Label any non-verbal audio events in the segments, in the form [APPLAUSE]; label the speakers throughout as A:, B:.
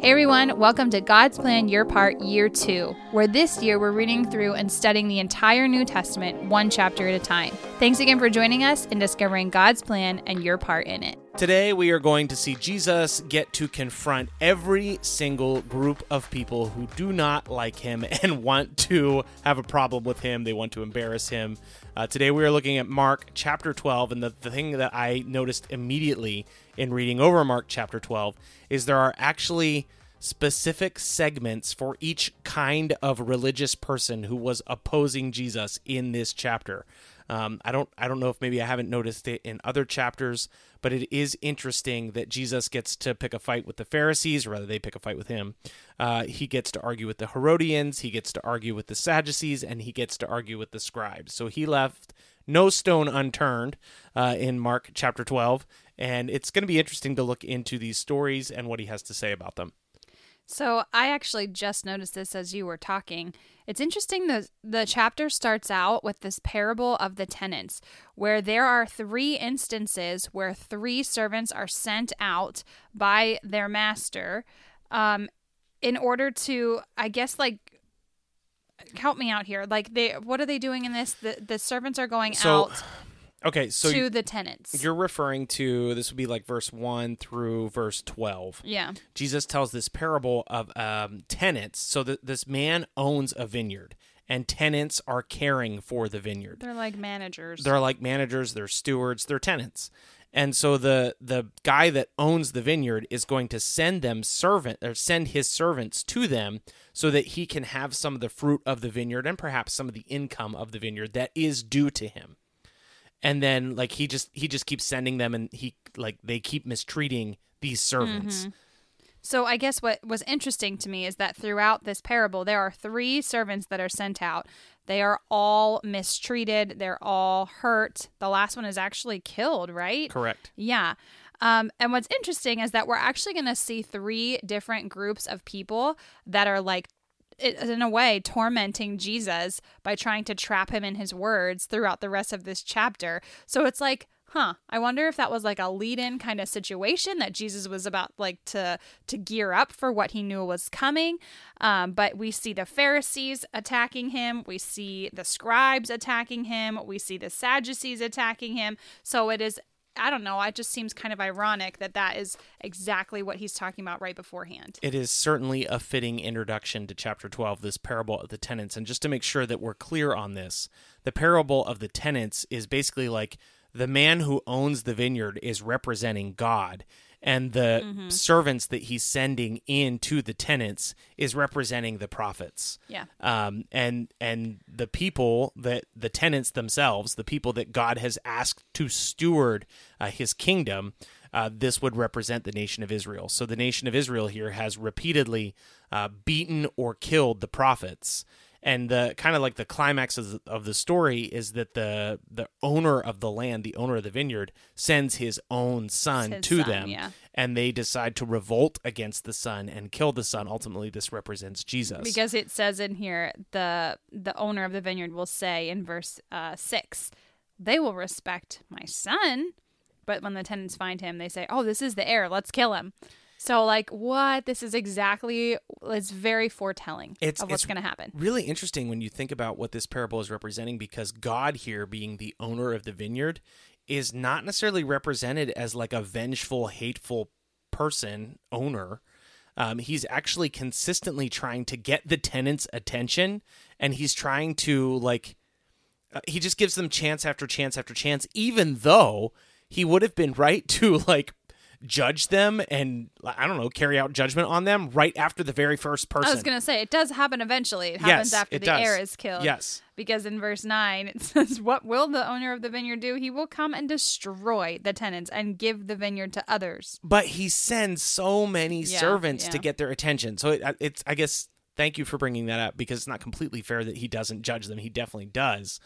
A: Hey everyone, welcome to God's Plan Your Part Year 2, where this year we're reading through and studying the entire New Testament one chapter at a time. Thanks again for joining us in discovering God's plan and your part in it.
B: Today, we are going to see Jesus get to confront every single group of people who do not like him [LAUGHS] and want to have a problem with him. They want to embarrass him. Uh, today, we are looking at Mark chapter 12, and the, the thing that I noticed immediately in reading over Mark chapter 12 is there are actually specific segments for each kind of religious person who was opposing Jesus in this chapter. Um, I don't I don't know if maybe I haven't noticed it in other chapters, but it is interesting that Jesus gets to pick a fight with the Pharisees, or rather they pick a fight with him. Uh, he gets to argue with the Herodians, he gets to argue with the Sadducees, and he gets to argue with the scribes. So he left no stone unturned uh, in Mark chapter 12, and it's going to be interesting to look into these stories and what he has to say about them.
A: So I actually just noticed this as you were talking. It's interesting the the chapter starts out with this parable of the tenants where there are three instances where three servants are sent out by their master um in order to I guess like help me out here. Like they what are they doing in this? The the servants are going
B: So,
A: out
B: Okay, so
A: to the tenants.
B: you're referring to this would be like verse 1 through verse 12.
A: yeah.
B: Jesus tells this parable of um, tenants. So that this man owns a vineyard, and tenants are caring for the vineyard.
A: They're like managers.
B: They're like managers, they're stewards, they're tenants. And so the the guy that owns the vineyard is going to send them servant or send his servants to them so that he can have some of the fruit of the vineyard and perhaps some of the income of the vineyard that is due to him. And then like he just he just keeps sending them and he like they keep mistreating these servants.
A: So I guess what was interesting to me is that throughout this parable, there are three servants that are sent out. They are all mistreated. They're all hurt. The last one is actually killed, right?
B: Correct.
A: Yeah. Um, and what's interesting is that we're actually going to see three different groups of people that are like, in a way, tormenting Jesus by trying to trap him in his words throughout the rest of this chapter. So it's like, huh, I wonder if that was like a lead in kind of situation that Jesus was about like to to gear up for what he knew was coming. Um, but we see the Pharisees attacking him, we see the scribes attacking him, we see the Sadducees attacking him. So it is I don't know. It just seems kind of ironic that that is exactly what he's talking about right beforehand.
B: It is certainly a fitting introduction to chapter 12, this parable of the tenants. And just to make sure that we're clear on this, the parable of the tenants is basically like the man who owns the vineyard is representing God, and the servants that he's sending in to the tenants is representing the prophets.
A: Yeah.
B: Um, and and the people that the tenants themselves, the people that God has asked to steward uh, His kingdom, uh, this would represent the nation of Israel. So the nation of Israel here has repeatedly uh, beaten or killed the prophets. And the kind of like the climax of the, of the story is that the the owner of the land, the owner of the vineyard, sends his own son
A: His
B: to
A: son,
B: them,
A: yeah.
B: and they decide to revolt against the son and kill the son. Ultimately, this represents Jesus.
A: Because it says in here the the owner of the vineyard will say in verse uh, six, they will respect my son, but when the tenants find him, they say, "Oh, this is the heir. Let's kill him." So, like, what? This is exactly. It's very foretelling
B: It's-
A: of what's going to happen.
B: really interesting when you think about what this parable is representing because God here being the owner of the vineyard is not necessarily represented as like a vengeful, hateful person owner. Um, he's actually consistently trying to get the tenants' attention and he's trying to like uh, he just gives them chance after chance after chance even though he would have been right to [LAUGHS] like judge them and I don't know carry out judgment on them right after the very first person
A: I was going to say it does happen eventually. It happens
B: Yes,
A: after the
B: does.
A: heir is killed.
B: Yes.
A: Because in verse 9 it [LAUGHS] says, What will the owner of the vineyard do? He will come and destroy the tenants and give the vineyard to others.
B: but he sends so many
A: Yeah,
B: servants to get their attention. So it, uh, it's, I guess, thank you for bringing that up because it's not completely fair that he doesn't judge them. He definitely does.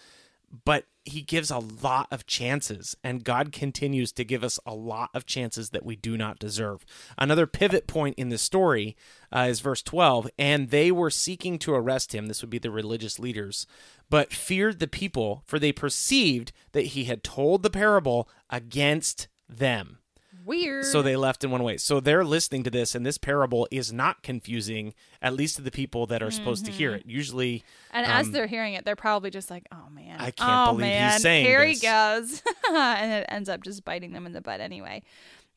B: But he gives a lot of chances, and God continues to give us a lot of chances that we do not deserve. Another pivot point in the story uh, is verse 12 and they were seeking to arrest him. This would be the religious leaders, but feared the people, for they perceived that he had told the parable against them.
A: Weird.
B: So they left and went away. So they're listening to this, and this parable is not confusing, at least to the people that are supposed to hear
A: Mm-hmm.
B: it. Usually,
A: and as
B: um,
A: they're hearing it, they're probably just like, "Oh man,
B: I can't
A: oh,
B: believe he's
A: man.
B: saying
A: Here
B: this."
A: he goes," [LAUGHS] and it ends up just biting them in the butt anyway.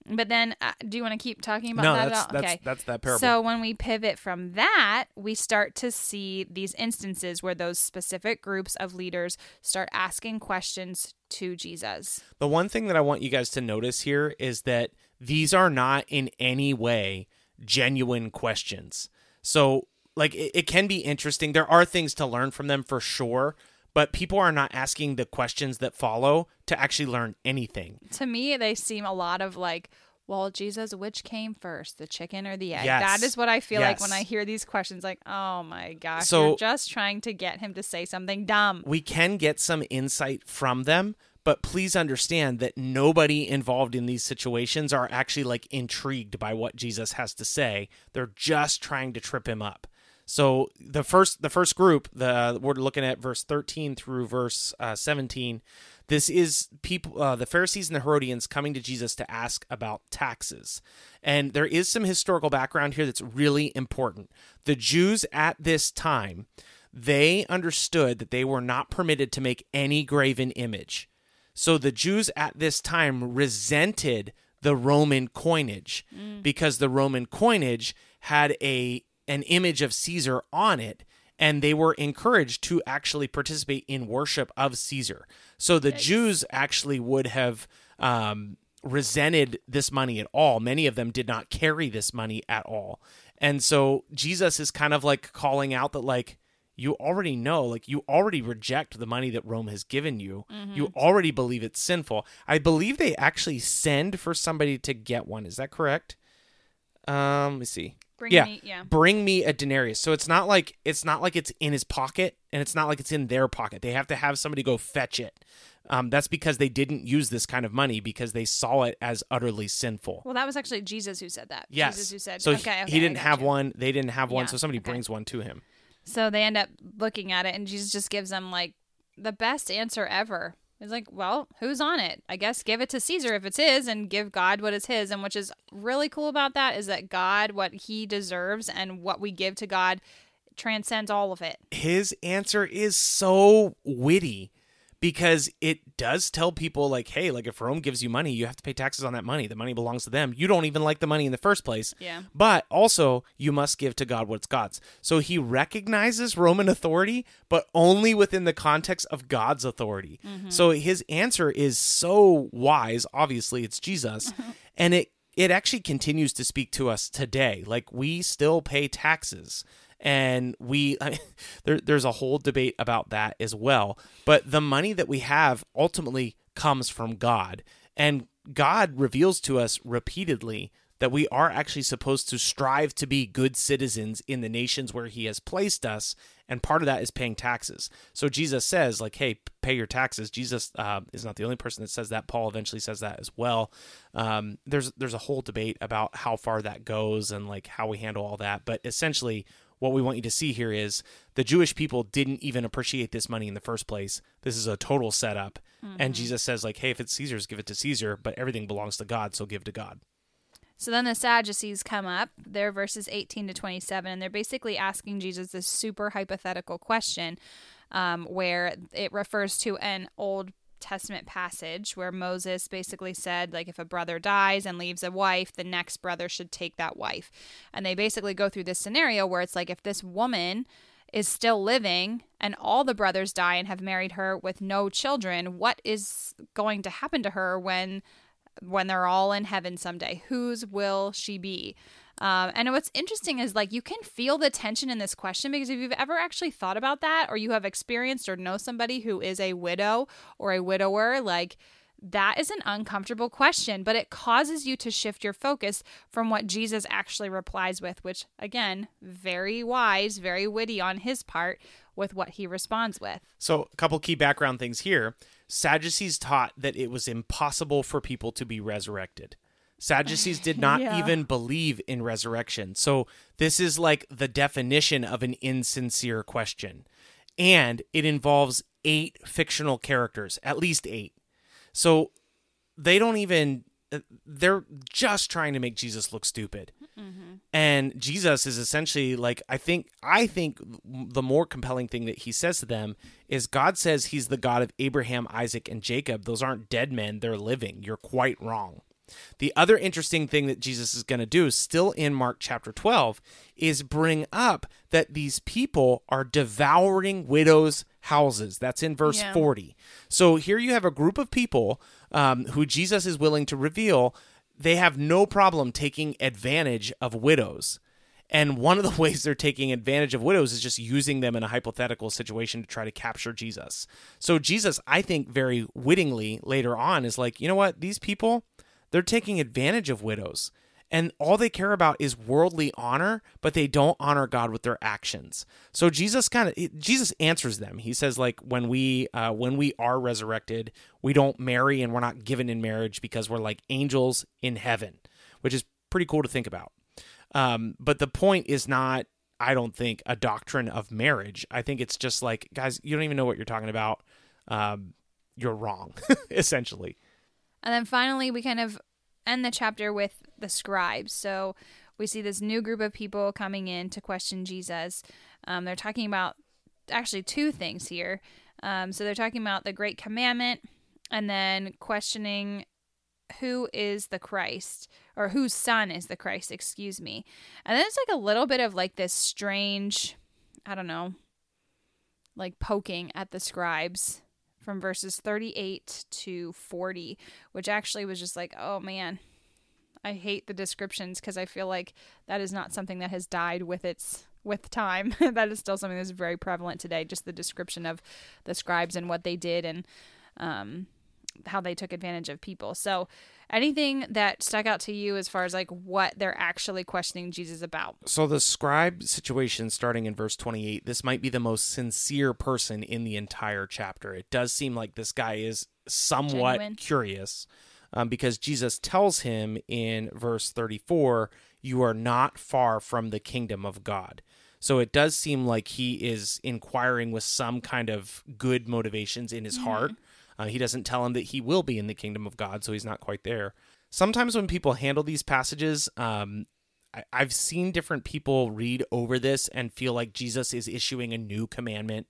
A: But then, uh, do you want to keep talking about
B: no,
A: that
B: that's
A: at all?
B: that's
A: okay.
B: that's that parable.
A: So when we pivot from that, we start to see these instances where those specific groups of leaders start asking questions to Jesus.
B: The one thing that I want you guys to notice here is that these are not in any way genuine questions. So, like, it, it can be interesting. There are things to learn from them for sure, but people are not asking the questions that follow to actually learn anything.
A: To me, they seem a lot of like, well, Jesus, which came first, the chicken or the egg?
B: Yes.
A: That is what I feel like when I hear these questions. Like, oh my gosh,
B: So-
A: you're just trying to get him to say something dumb.
B: We can get some insight from them, but please understand that nobody involved in these situations are actually like intrigued by what Jesus has to say. They're just trying to trip him up. So the first the first group, the we're looking at verse 13 through verse uh, 17. This is people, uh, the Pharisees and the Herodians coming to Jesus to ask about taxes. And there is some historical background here that's really important. The Jews at this time, they understood that they were not permitted to make any graven image. So the Jews at this time resented the Roman coinage because the Roman coinage had a an image of Caesar on it and they were encouraged to actually participate in worship of Caesar. So the Jews actually would have um, resented this money at all. Many of them did not carry this money at all. And so Jesus is kind of like calling out that, like, you already know, like, you already reject the money that Rome has given you. You already believe it's sinful. I believe they actually send for somebody to get one. Is that correct? Um, let me see.
A: Bring
B: yeah,
A: me- yeah.
B: bring me a denarius. So it's not like it's not like it's in his pocket, and it's not like it's in their pocket. They have to have somebody go fetch it. Um, that's because they didn't use this kind of money because they saw it as utterly sinful.
A: Well, that was actually Jesus who said that.
B: Yes.
A: Jesus who said,
B: so
A: okay, okay,
B: he didn't have
A: you.
B: one. They didn't have one.
A: Yeah,
B: So somebody
A: okay.
B: brings one to him.
A: So they end up looking at it, and Jesus just gives them like the best answer ever. It's like, well, who's on it? I guess give it to Caesar if it's his, and give God what is his. And which is really cool about that is that God, what he deserves, and what we give to God, transcends all of it.
B: his answer is so witty because it does tell people like hey like if rome gives you money you have to pay taxes on that money. The money belongs to them. You don't even like the money in the first place.
A: Yeah.
B: but also you must give to god what's god's. So he recognizes roman authority but only within the context of god's authority. Mm-hmm. So his answer is so wise obviously it's jesus. [LAUGHS] And it it actually continues to speak to us today. Like we still pay taxes and we [LAUGHS] I mean, there, there's a whole debate about that as well. But the money that we have ultimately comes from god. And god reveals to us repeatedly that we are actually supposed to strive to be good citizens in the nations where he has placed us and part of that is paying taxes. So jesus says like hey pay your taxes. Jesus uh, is not the only person that says that. Paul eventually says that as well. Um, there's there's a whole debate about how far that goes and like how we handle all that. But essentially what we want you to see here is the Jewish people didn't even appreciate this money in the first place. This is a total setup. And Jesus says, like, hey, if it's Caesar's, give it to Caesar, but everything belongs to God, so give to God.
A: So then the Sadducees come up. They're verses 18 to 27, and they're basically asking Jesus this super hypothetical question um, where it refers to an Old Testament passage where Moses basically said, like, if a brother dies and leaves a wife, the next brother should take that wife. And they basically go through this scenario where it's like, if this woman is still living and all the brothers die and have married her with no children, what is going to happen to her when when they're all in heaven someday. Whose will she be? Um, and what's interesting is like you can feel the tension in this question because if you've ever actually thought about that, or you have experienced or know somebody who is a widow or a widower, like that is an uncomfortable question, but it causes you to shift your focus from what Jesus actually replies with, which again, very wise, very witty on his part with what he responds with.
B: So, a couple key background things here. Sadducees taught that it was impossible for people to be resurrected. Sadducees did [LAUGHS] not
A: Yeah.
B: even believe in resurrection. So, this is like the definition of an insincere question. And it involves eight fictional characters, at least eight. So, they don't even uh, they're just trying to make Jesus look stupid. And Jesus is essentially like I think I think the more compelling thing that he says to them is God says he's the God of Abraham, Isaac and Jacob. Those aren't dead men, they're living. You're quite wrong. The other interesting thing that Jesus is going to do, still in Mark chapter 12, is bring up that these people are devouring widows' houses. That's in verse
A: Yeah.
B: 40. So here you have a group of people um, who Jesus is willing to reveal they have no problem taking advantage of widows. And one of the [LAUGHS] ways they're taking advantage of widows is just using them in a hypothetical situation to try to capture Jesus. So Jesus, I think, very wittingly later on is like, you know what? These people, they're taking advantage of widows. And all they care about is worldly honor, but they don't honor God with their actions. So Jesus kind of Jesus answers them. He says like when we uh, when we are resurrected, we don't marry and we're not given in marriage because we're like angels in heaven, which is pretty cool to think about. Um, but the point is not, I don't think, a doctrine of marriage. I think it's just like, guys, you don't even know what you're talking about. Um, you're wrong, [LAUGHS] essentially.
A: And then finally, we kind of end the chapter with the scribes. So we see this new group of people coming in to question Jesus. Um, they're talking about actually two things here. Um, so they're talking about the Great Commandment and then questioning who is the Christ or whose son is the Christ, excuse me. And then it's like a little bit of like this strange, I don't know, like poking at the scribes from verses 38 to 40, which actually was just like, oh man, I hate the descriptions because I feel like that is not something that has died with its with time. [LAUGHS] that is still something that's very prevalent today. Just the description of the scribes and what they did and um, how they took advantage of people. So, anything that stuck out to you as far as like what they're actually questioning Jesus about?
B: So the scribe situation, starting in verse 28, this might be the most sincere person in the entire chapter. It does seem like this guy is somewhat
A: Genuine.
B: curious um, because Jesus tells him in verse 34, You are not far from the kingdom of God. So it does seem like he is inquiring with some kind of good motivations in his heart. Uh, he doesn't tell him that he will be in the kingdom of God, so he's not quite there. Sometimes when people handle these passages, um, I, I've seen different people read over this and feel like Jesus is issuing a new commandment.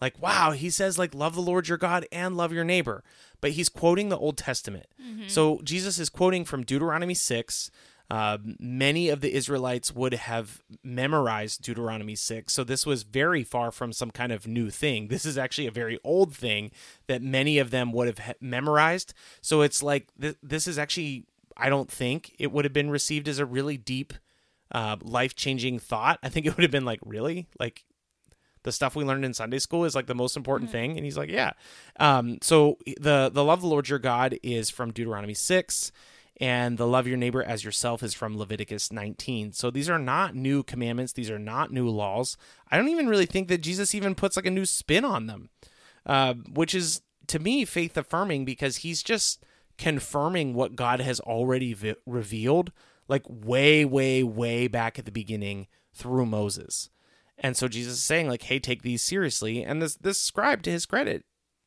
B: Like, wow, he says, like, love the Lord your God and love your neighbor. But he's quoting the Old Testament. So Jesus is quoting from Deuteronomy 6. Uh, many of the Israelites would have memorized Deuteronomy 6. So this was very far from some kind of new thing. This is actually a very old thing that many of them would have memorized. So it's like th- this is actually, I don't think it would have been received as a really deep, uh, life changing thought. I think it would have been like, really? Like, the stuff we learned in Sunday school is like the most important thing. And he's like, yeah. Um, so the the love of the Lord your God is from Deuteronomy six, and the love your neighbor as yourself is from Leviticus 19. So these are not new commandments. These are not new laws. I don't even really think that Jesus even puts like a new spin on them, uh, which is to me faith affirming because he's just confirming what God has already revealed, like way, way, way back at the beginning through Moses. And so Jesus is saying, like, hey, take these seriously. And this this scribe, to his credit,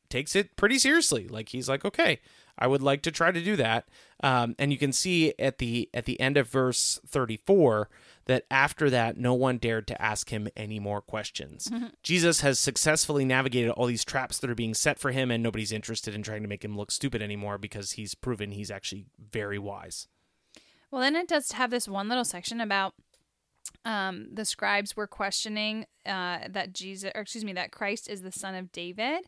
B: takes it pretty seriously. Like he's like, okay, I would like to try to do that. Um, and you can see at the at the end of verse 34 that after that, no one dared to ask him any more questions. Jesus has successfully navigated all these traps that are being set for him, and nobody's interested in trying to make him look stupid anymore because he's proven he's actually very wise.
A: Well, then it does have this one little section about um, the scribes were questioning uh, that Jesus, or excuse me, that Christ is the son of David.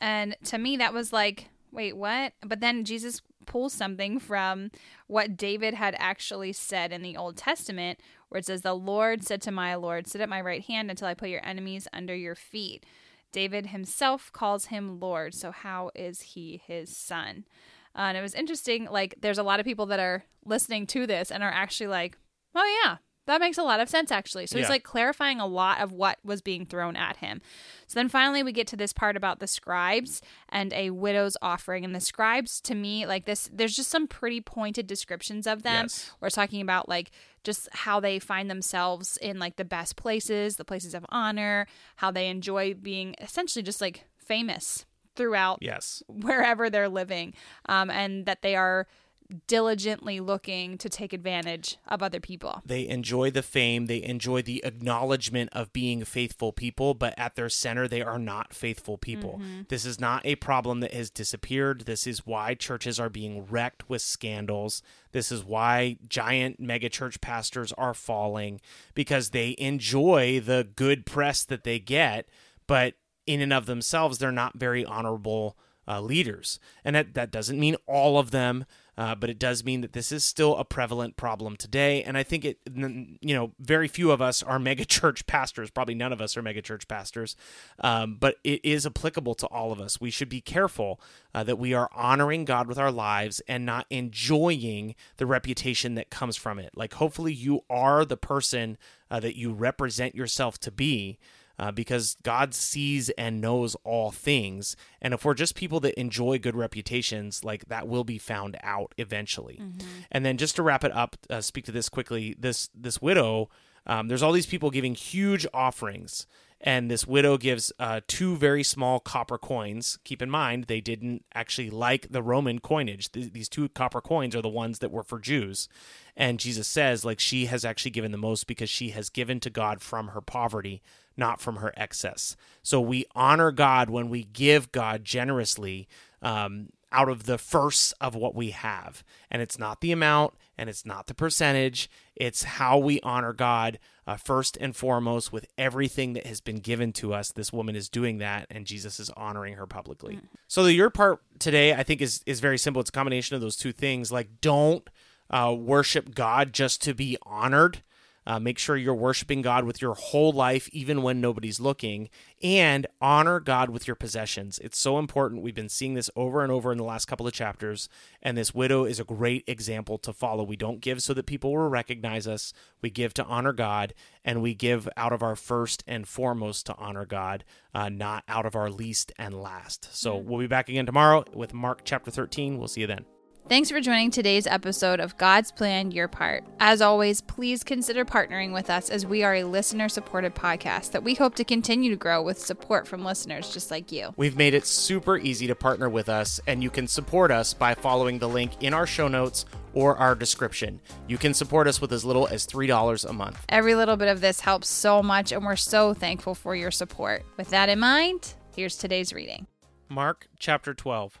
A: And to me, that was like, wait, what? But then Jesus pulls something from what David had actually said in the Old Testament, where it says, The Lord said to my Lord, Sit at my right hand until I put your enemies under your feet. David himself calls him Lord, so how is he his son? Uh, and it was interesting. Like, there's a lot of people that are listening to this and are actually like, oh, yeah, that makes a lot of sense, actually. So he's
B: Yeah.
A: like clarifying a lot of what was being thrown at him. So then finally, we get to this part about the scribes and a widow's offering. And the scribes, to me, like this, there's just some pretty pointed descriptions of them.
B: Yes.
A: We're talking about like just how they find themselves in like the best places, the places of honor, how they enjoy being essentially just like famous throughout
B: Yes.
A: wherever they're living, um, and that they are diligently looking to take advantage of other people.
B: They enjoy the fame, they enjoy the acknowledgement of being faithful people, but at their center, they are not faithful people. This is not a problem that has disappeared. This is why churches are being wrecked with scandals. This is why giant megachurch pastors are falling because they enjoy the good press that they get, but in and of themselves, they're not very honorable uh, leaders. And that, that doesn't mean all of them, uh, but it does mean that this is still a prevalent problem today. And I think it, you know, very few of us are [LAUGHS] megachurch pastors. Probably none of us are megachurch pastors, um, but it is applicable to all of us. We should be careful uh, that we are honoring God with our lives and not enjoying the reputation that comes from it. Like, hopefully, you are the person uh, that you represent yourself to be uh, because God sees and knows all things. And if we're just people that enjoy good reputations, like that will be found out eventually. And then just to wrap it up, uh, speak to this quickly. This this widow, um, there's all these people giving huge offerings. And this widow gives uh, two very small copper coins. Keep in mind, they didn't actually like the Roman coinage. Th- these two copper coins are the ones that were for Jews. And Jesus says, like, she has actually given the most because she has given to God from her poverty, not from her excess. So we honor God when we give God generously um, out of the first of what we have. And it's not the amount and it's not the percentage, it's how we honor God uh, first and foremost with everything that has been given to us. This woman is doing that, and Jesus is honoring her publicly. So the your part today, I think, is is very simple. It's a combination of those two things. Like, don't uh, worship God just to be honored. Uh, make sure you're worshiping God with your whole life, even when nobody's looking, and honor God with your possessions. It's so important. We've been seeing this over and over in the last couple of chapters, and this widow is a great example to follow. We don't give so that people will recognize us, we give to honor God, and we give out of our first and foremost to honor God, uh, not out of our least and last. So we'll be back again tomorrow with Mark chapter 13. We'll see you then.
A: Thanks for joining today's episode of God's Plan Your Part. As always, please consider partnering with us as we are a listener supported podcast that we hope to continue to grow with support from listeners just like you.
B: We've made it super easy to partner with us, and you can support us by following the link in our show notes or our description. You can support us with as little as $3 a month.
A: Every little bit of this helps so much, and we're so thankful for your support. With that in mind, here's today's reading.
B: Mark chapter 12.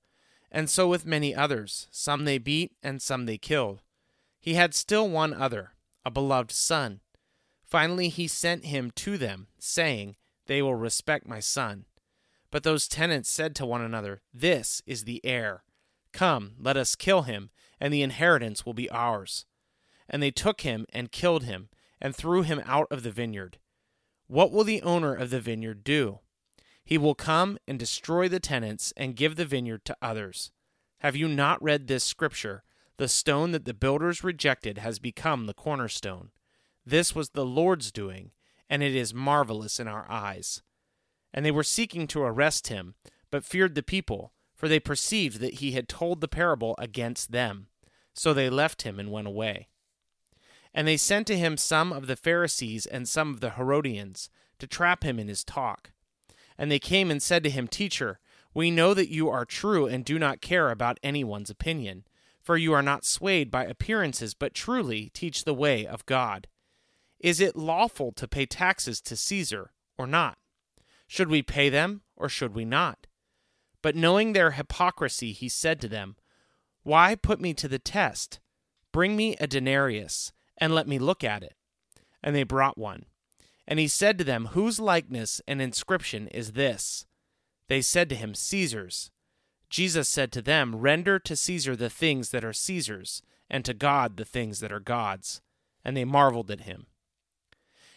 B: And so with many others, some they beat, and some they killed. He had still one other, a beloved son. Finally he sent him to them, saying, They will respect my son. But those tenants said to one another, This is the heir. Come, let us kill him, and the inheritance will be ours. And they took him and killed him, and threw him out of the vineyard. What will the owner of the vineyard do? He will come and destroy the tenants and give the vineyard to others. Have you not read this scripture? The stone that the builders rejected has become the cornerstone. This was the Lord's doing, and it is marvelous in our eyes. And they were seeking to arrest him, but feared the people, for they perceived that he had told the parable against them. So they left him and went away. And they sent to him some of the Pharisees and some of the Herodians, to trap him in his talk. And they came and said to him, Teacher, we know that you are true and do not care about anyone's opinion, for you are not swayed by appearances, but truly teach the way of God. Is it lawful to pay taxes to Caesar or not? Should we pay them or should we not? But knowing their hypocrisy, he said to them, Why put me to the test? Bring me a denarius, and let me look at it. And they brought one. And he said to them, Whose likeness and inscription is this? They said to him, Caesar's. Jesus said to them, Render to Caesar the things that are Caesar's, and to God the things that are God's. And they marveled at him.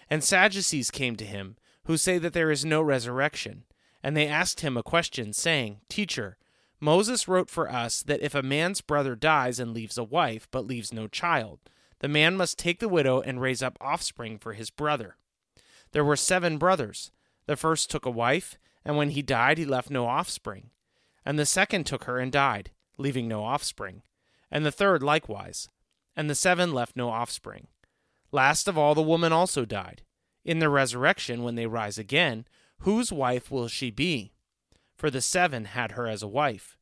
B: And Sadducees came to him, who say that there is no resurrection. And they asked him a question, saying, Teacher, Moses wrote for us that if a man's brother dies and leaves a wife, but leaves no child, the man must take the widow and raise up offspring for his brother. There were seven brothers. The first took a wife, and when he died, he left no offspring. And the second took her and died, leaving no offspring. And the third likewise. And the seven left no offspring. Last of all, the woman also died. In the resurrection, when they rise again, whose wife will she be? For the seven had her as a wife.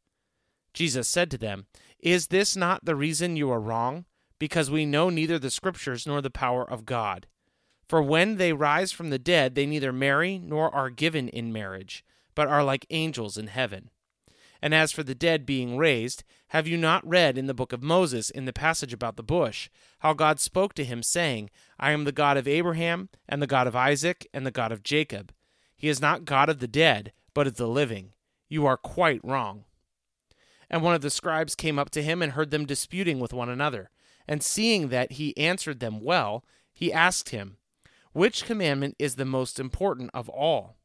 B: Jesus said to them, Is this not the reason you are wrong? Because we know neither the Scriptures nor the power of God. For when they rise from the dead, they neither marry nor are given in marriage, but are like angels in heaven. And as for the dead being raised, have you not read in the book of Moses, in the passage about the bush, how God spoke to him, saying, I am the God of Abraham, and the God of Isaac, and the God of Jacob? He is not God of the dead, but of the living. You are quite wrong. And one of the scribes came up to him and heard them disputing with one another. And seeing that he answered them well, he asked him, Which commandment is the most important of all?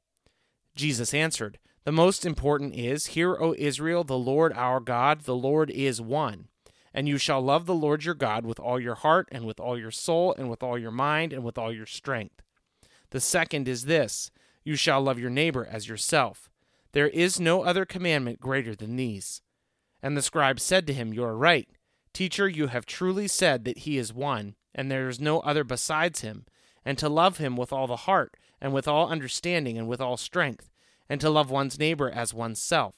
B: Jesus answered, the most important is Hear, O Israel, the Lord our God, the Lord is one. And you shall love the Lord your God with all your heart, and with all your soul, and with all your mind, and with all your strength. The second is this You shall love your neighbor as yourself. There is no other commandment greater than these. And the scribe said to him, You are right. Teacher, you have truly said that he is one, and there is no other besides him, and to love him with all the heart, and with all understanding, and with all strength and to love one's neighbor as oneself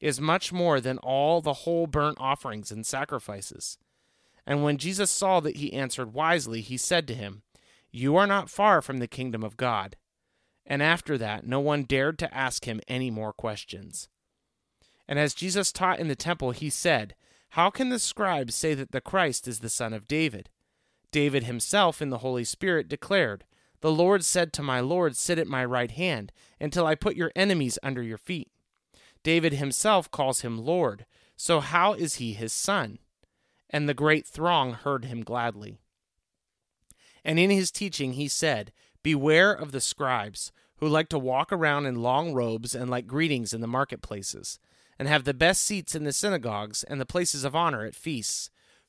B: is much more than all the whole burnt offerings and sacrifices. And when Jesus saw that he answered wisely, he said to him, You are not far from the kingdom of God. And after that, no one dared to ask him any more questions. And as Jesus taught in the temple, he said, How can the scribes say that the Christ is the son of David? David himself, in the Holy Spirit, declared, the Lord said to my Lord, Sit at my right hand, until I put your enemies under your feet. David himself calls him Lord, so how is he his son? And the great throng heard him gladly. And in his teaching he said, Beware of the scribes, who like to walk around in long robes and like greetings in the marketplaces, and have the best seats in the synagogues and the places of honor at feasts,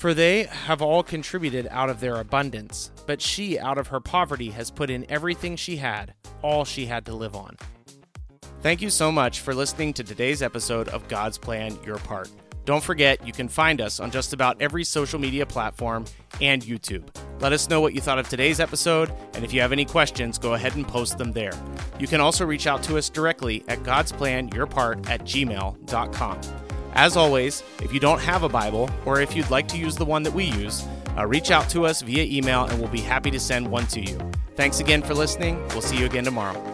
B: For they have all contributed out of their abundance, but she out of her poverty has put in everything she had, all she had to live on. Thank you so much for listening to today's episode of God's Plan Your Part. Don't forget, you can find us on just about every social media platform and YouTube. Let us know what you thought of today's episode, and if you have any questions, go ahead and post them there. You can also reach out to us directly at God's Plan Your Part at gmail.com. As always, if you don't have a Bible, or if you'd like to use the one that we use, uh, reach out to us via email and we'll be happy to send one to you. Thanks again for listening. We'll see you again tomorrow.